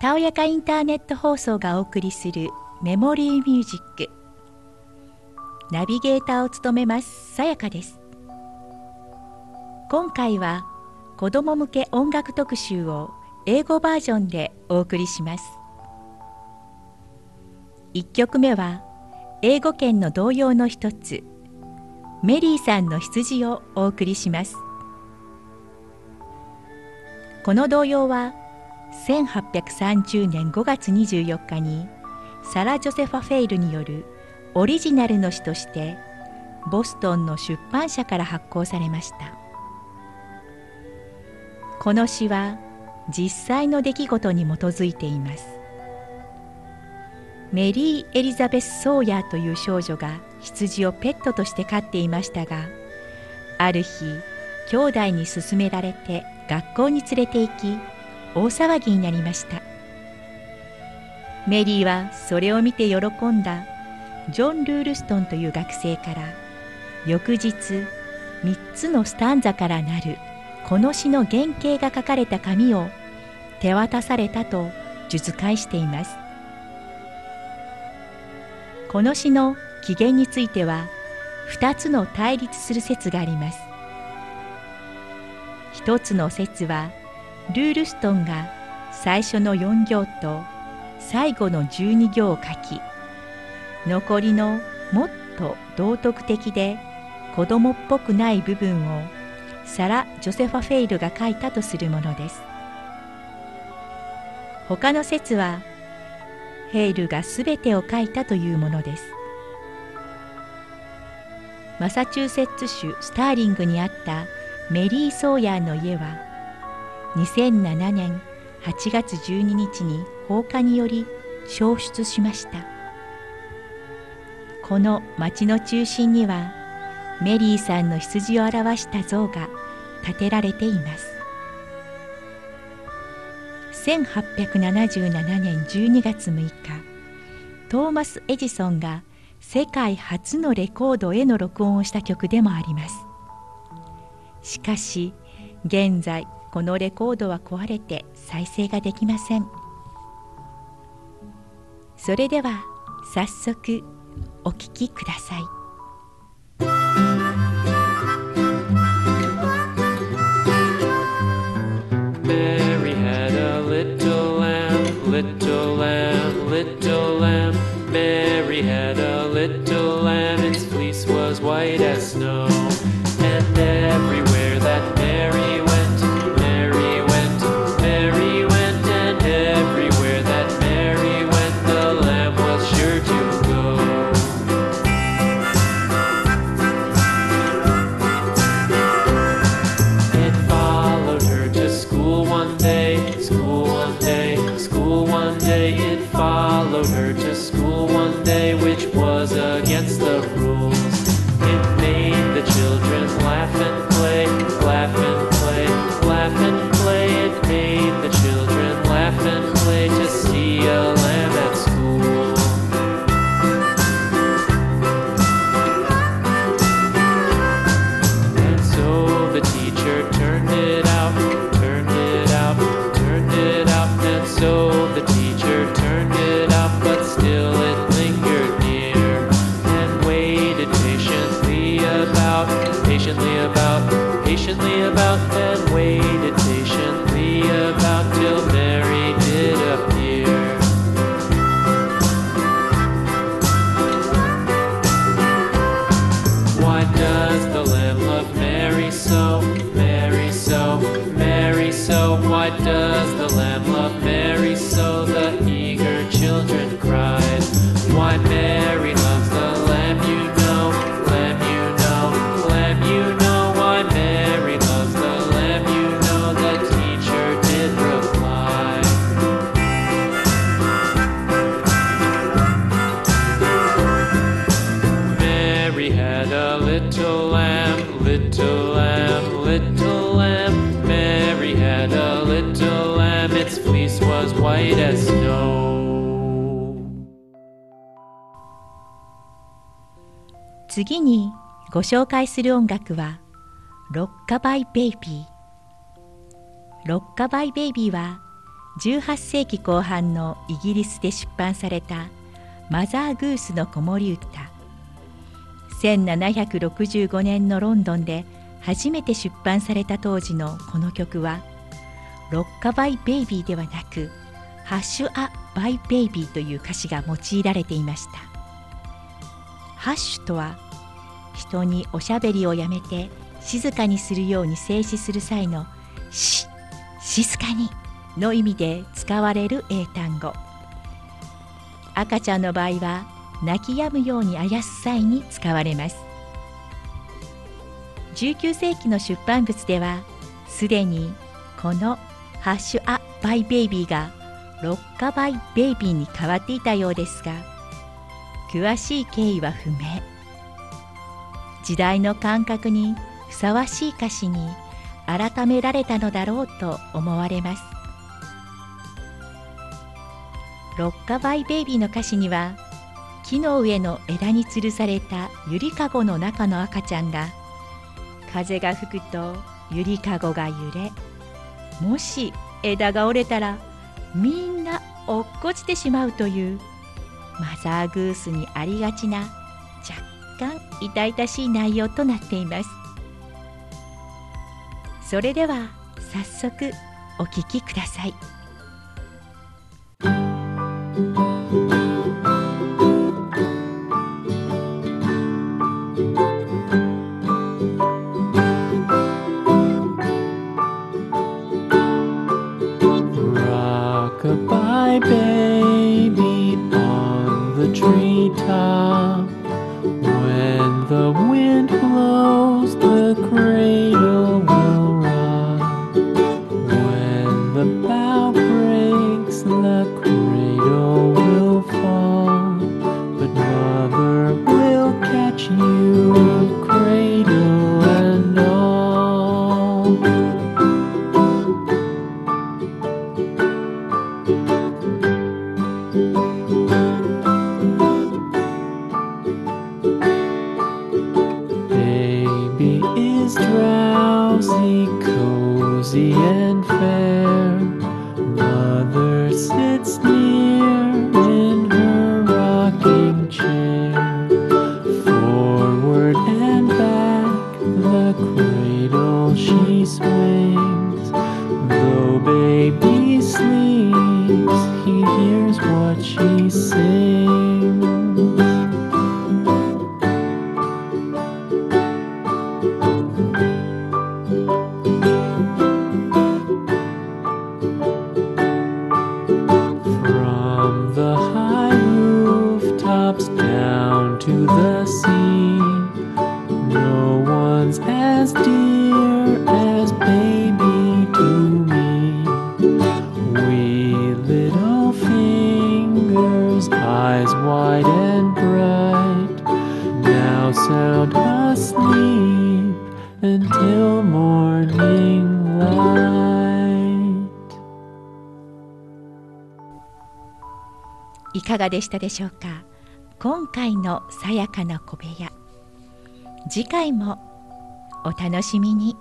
たおやかインターネット放送がお送りするメモリーミュージック。ナビゲーターを務めますさやかです。今回は子ども向け音楽特集を英語バージョンでお送りします。1曲目は英語圏の童謡の一つメリーさんの羊をお送りします。この童謡は1830年5月24日にサラ・ジョセファ・フェイルによるオリジナルの詩としてボストンの出版社から発行されました。この詩は実際の出来事に基づいています。メリー・エリザベス・ソーヤーという少女が羊をペットとして飼っていましたがある日兄弟に勧められて学校に連れて行き大騒ぎになりました。メリーはそれを見て喜んだジョン・ルールストンという学生から翌日3つのスタンザからなるこの詩の原型が書かれた紙を手渡されたと述解しています。この詩の起源については2つの対立する説があります。一つの説はルールストンが最初の4行と最後の12行を書き残りのもっと道徳的で子供っぽくない部分をサラ・ジョセファ・フェイルが書いたとするものです。他の説はヘイルがすべてを書いたというものです。マサチューセッツ州スターリングにあったメリー・ソーヤーの家は2007年8月12日に放火により焼失しました。この町の中心にはメリーさんの羊を表した像が建てられています。1877年12月6日トーマス・エジソンが世界初のレコードへの録音をした曲でもあります。しかし現在このレコードは壊れて再生ができません。それでは早速お聴きください。Had a little lamb, little lamb, little lamb. Mary had a little lamb, its fleece was white as snow. 次にご紹介する音楽はロッカバイ・ベイビーロッカバイ・ベイビーは18世紀後半のイギリスで出版されたマザー・グースの子守歌1765年のロンドンで初めて出版された当時のこの曲は Rock-a-bye Baby ではなく Hush-a-bye Baby という歌詞が用いられていました。 Hush とは人におしゃべりをやめて静かにするように制止する際の「し」「静かに」の意味で使われる英単語。赤ちゃんの場合は泣き止むようにあやす際に使われます。19世紀の出版物ではすでにこの「Hush-a-bye Baby」が「Rock-a-bye Baby」に変わっていたようですが詳しい経緯は不明。時代の感覚にふさわしい歌詞に改められたのだろうと思われます。ロッカバイベイビーの歌詞には木の上の枝に吊るされたゆりかごの中の赤ちゃんが風が吹くとゆりかごが揺れもし枝が折れたらみんな落っこちてしまうというマザーグースにありがちな若干痛々しい内容となっていますそれでは早速お聞きください。Treetop. When the end. いかがでしたでしょうか？今回のさやかな小部屋。次回もお楽しみに。